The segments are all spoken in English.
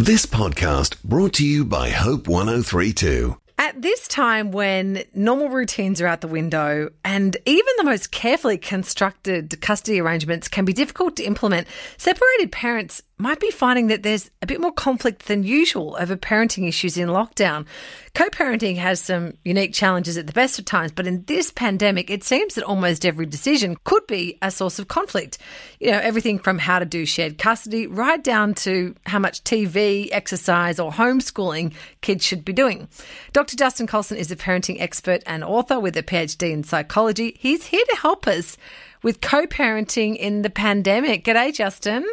This podcast brought to you by Hope 1032. At this time, when normal routines are out the window and even the most carefully constructed custody arrangements can be difficult to implement, separated parents might be finding that there's a bit more conflict than usual over parenting issues in lockdown. Co parenting has some unique challenges at the best of times, but in this pandemic, it seems that almost every decision could be a source of conflict. You know, everything from how to do shared custody right down to how much TV, exercise, or homeschooling kids should be doing. Dr. Justin Coulson is a parenting expert and author with a PhD in psychology. He's here to help us with co parenting in the pandemic. G'day, Justin.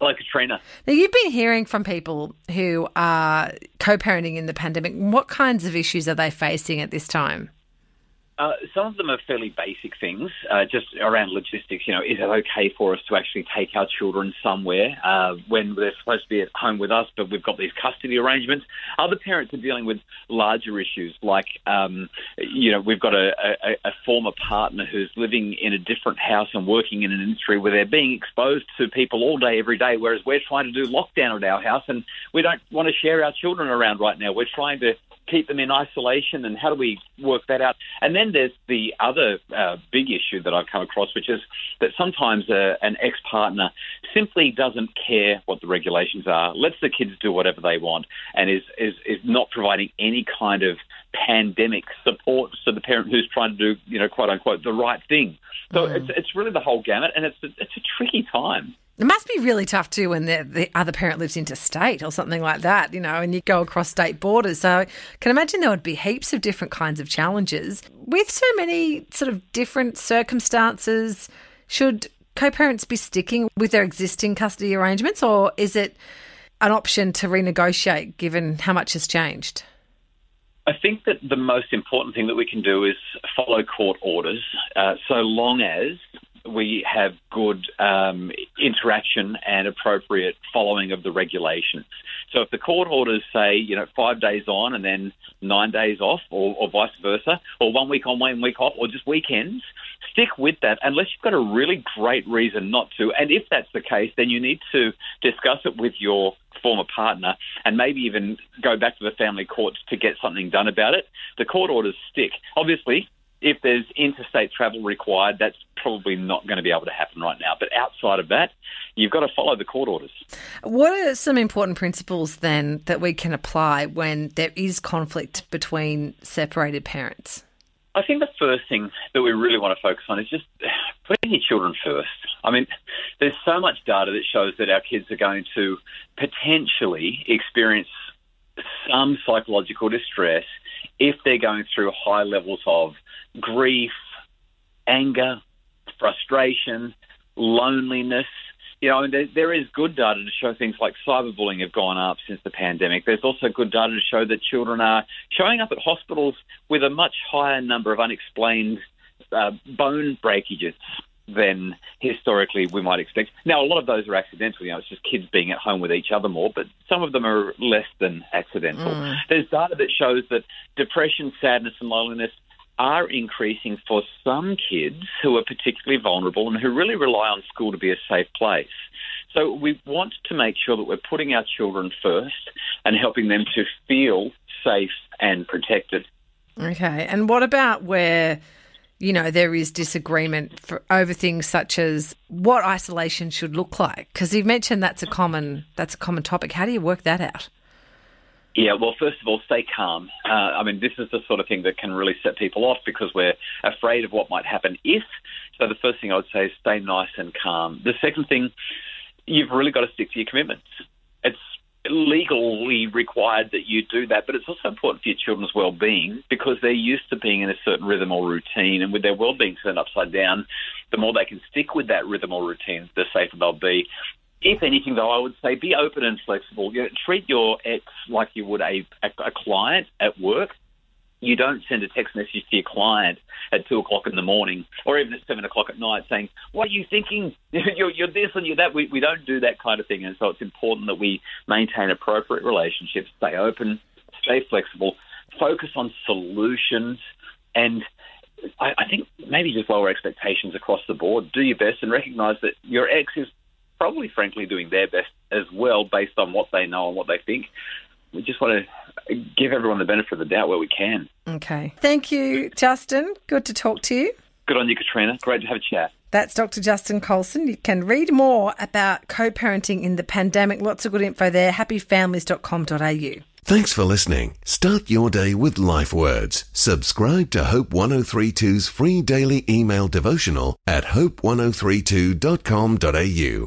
Hello, Katrina. Now, you've been hearing from people who are co parenting in the pandemic. What kinds of issues are they facing at this time? Uh, some of them are fairly basic things, uh, just around logistics. You know, is it okay for us to actually take our children somewhere uh, when they're supposed to be at home with us, but we've got these custody arrangements? Other parents are dealing with larger issues, like um, you know, we've got a, a, a former partner who's living in a different house and working in an industry where they're being exposed to people all day, every day, whereas we're trying to do lockdown at our house and we don't want to share our children around right now. We're trying to keep them in isolation, and how do we work that out? And then there's the other uh, big issue that I've come across, which is that sometimes uh, an ex partner simply doesn't care what the regulations are, lets the kids do whatever they want, and is, is, is not providing any kind of pandemic support to the parent who's trying to do, you know, quote unquote, the right thing. So mm. it's, it's really the whole gamut, and it's, it's a tricky time. It must be really tough too when the, the other parent lives interstate or something like that, you know, and you go across state borders. So I can imagine there would be heaps of different kinds of challenges. With so many sort of different circumstances, should co parents be sticking with their existing custody arrangements or is it an option to renegotiate given how much has changed? I think that the most important thing that we can do is follow court orders, uh, so long as we have good um, interaction and appropriate following of the regulations. So if the court orders say, you know, five days on and then nine days off, or, or vice versa, or one week on, one week off, or just weekends, stick with that unless you've got a really great reason not to. And if that's the case, then you need to discuss it with your former partner and maybe even go back to the family courts to get something done about it. The court orders stick. Obviously, if there's interstate travel required, that's probably not going to be able to happen right now. But outside of that, you've got to follow the court orders. What are some important principles then that we can apply when there is conflict between separated parents? I think the first thing that we really want to focus on is just putting your children first. I mean, there's so much data that shows that our kids are going to potentially experience some psychological distress if they're going through high levels of grief, anger, frustration, loneliness. You know, there, there is good data to show things like cyberbullying have gone up since the pandemic. There's also good data to show that children are showing up at hospitals with a much higher number of unexplained uh, bone breakages than historically we might expect. Now, a lot of those are accidental. You know, it's just kids being at home with each other more, but some of them are less than accidental. Mm. There's data that shows that depression, sadness, and loneliness are increasing for some kids who are particularly vulnerable and who really rely on school to be a safe place. So we want to make sure that we're putting our children first and helping them to feel safe and protected. Okay. And what about where you know there is disagreement for, over things such as what isolation should look like because you've mentioned that's a common that's a common topic how do you work that out yeah, well, first of all, stay calm. Uh, I mean, this is the sort of thing that can really set people off because we're afraid of what might happen if. So the first thing I would say is stay nice and calm. The second thing, you've really got to stick to your commitments. It's legally required that you do that, but it's also important for your children's well-being because they're used to being in a certain rhythm or routine, and with their well-being turned upside down, the more they can stick with that rhythm or routine, the safer they'll be. If anything, though, I would say be open and flexible. You know, treat your ex like you would a, a, a client at work you don't send a text message to your client at two o'clock in the morning or even at seven o'clock at night saying, "What are you thinking? you're, you're, this and you're that." We, we don't do that kind of thing, and so it's important that we maintain appropriate relationships, stay open, stay flexible, focus on solutions, and I, I think maybe just lower expectations across the board. Do your best and recognise that your ex is probably, frankly, doing their best as well based on what they know and what they think. We just want to give everyone the benefit of the doubt where we can. Okay. Thank you, Justin. Good to talk to you. Good on you, Katrina. Great to have a chat. That's Dr. Justin Coulson. You can read more about co parenting in the pandemic. Lots of good info there. Happyfamilies.com.au. Thanks for listening. Start your day with life words. Subscribe to Hope 1032's free daily email devotional at hope1032.com.au.